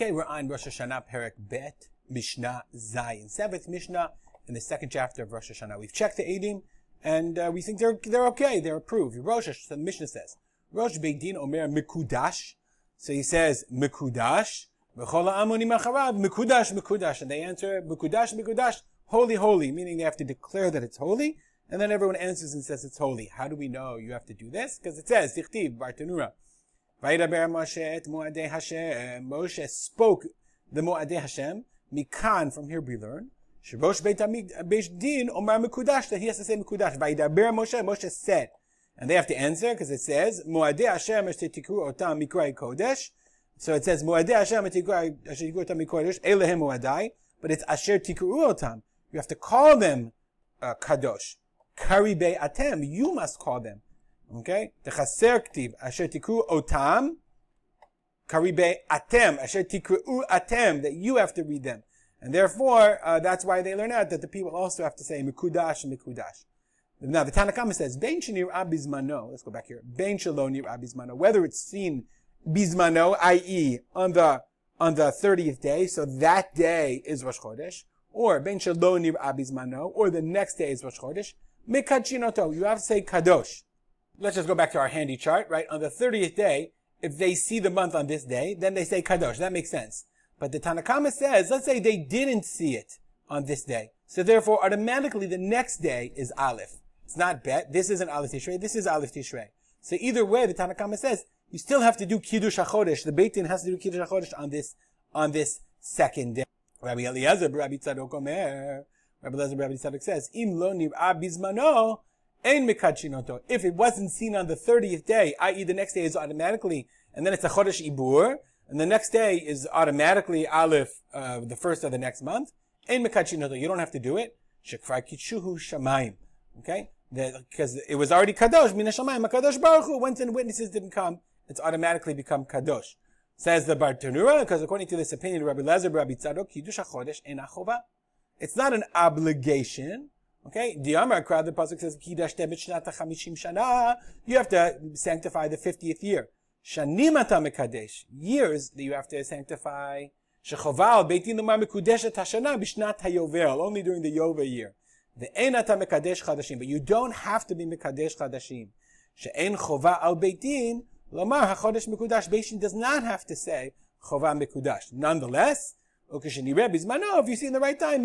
Okay, we're on Rosh Hashanah Perek Bet Mishnah Zayin, seventh Mishnah in the second chapter of Rosh Hashanah. We've checked the Edim, and uh, we think they're they're okay, they're approved. Rosh the Mishnah says Rosh Beit Din Omer Mikudash, so he says Mikudash. Mikudash, Mikudash, and they answer Mikudash, Mikudash, holy, holy, meaning they have to declare that it's holy, and then everyone answers and says it's holy. How do we know you have to do this? Because it says, Dichtiv, Bartenura. Moshe et Moadei Hashem. Moshe spoke the Moadei Hashem. Mikan, from here we learn. Shirosh Beit Din Omar Mekudash, that he has to say Mekudash. Vaidaber Moshe, Moshe said. And they have to answer, because it says, Moadei Hashem Eshtitikru Otam Mikrai Kodesh. So it says, Moadei Hashem Eshtitikru Otam Mikrai Kodesh, Elehem Moadai. But it's Asher Tikru Otam. You have to call them uh, Kadosh. Karibe Atem, you must call them. Okay? Ktiv, asher tikru otam, karibe atem, asher tikru atem, that you have to read them. And therefore, uh, that's why they learn out that the people also have to say mikudash mikudash. Now, the Tanna Kamma says, ben shenir abizmano, let's go back here, ben shalonir abizmano, whether it's seen bizmano, i.e., on the, on the 30th day, so that day is Rosh Chodesh, or ben shalonir abizmano, or the next day is Rosh Chodesh, mikachinoto, you have to say kadosh let's just go back to our handy chart, right? On the 30th day, if they see the month on this day, then they say Kadosh. That makes sense. But the Tanna Kamma says, let's say they didn't see it on this day. So therefore, automatically the next day is Aleph. It's not Bet. This isn't Aleph Tishrei. This is Aleph Tishrei. So either way, the Tanna Kamma says, you still have to do Kiddush HaChodesh. The Beit Din has to do Kiddush HaChodesh on this, on this second day. Rabbi Eliezer, Rabbi Tzadok Omer, Rabbi Eliezer, Rabbi Tzadok says, Im lo nir'a bizmano, if it wasn't seen on the 30th day, i.e. the next day is automatically, and then it's a Chodesh Ibur, and the next day is automatically Aleph, uh, the first of the next month, ein mekachinoto, you don't have to do it. Shekfar kichuhu shamayim. Okay? Because it was already kadosh, mina shamayim, kadosh baruch hu, once the witnesses didn't come, it's automatically become kadosh. Says the Bartenura, because according to this opinion, Rabbi Lezer, Rabbi Tzadok, kiddush HaChodesh en It's not an obligation, Okay, the Amar Kra, the pasuk says, "Kidash shana." You have to sanctify the fiftieth year. Shanim ata mekadesh, years that you have to sanctify. Shechoval beit din lemar mekudeshet hashana b'shnat hayovel, only during the Yovel year. The enata mekadesh chadashim, but you don't have to be mekadesh chadashim. She'en chova al beit din lamar hachodesh mekudash. Beit Din does not have to say chova mekudash. Nonetheless, ukeshenireh bizmano, if you see in the right time,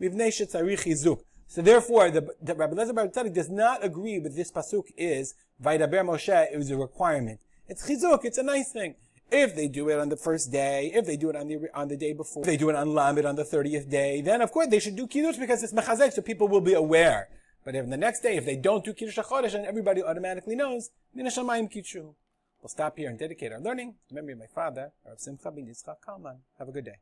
So therefore, the, the Rabbi Lezer Bar does not agree with this pasuk is Vaidaber Moshe is a requirement. It's chizuk. It's a nice thing. If they do it on the first day, if they do it on the on the day before, if they do it on Lamed on the thirtieth day, then of course they should do kiddush because it's mechazek, so people will be aware. But if the next day, if they don't do kiddush hachodesh, and everybody automatically knows, min kiddush. We'll stop here and dedicate our learning to memory of my father, Rav Simcha ben Yitzchak Kalman. Have a good day.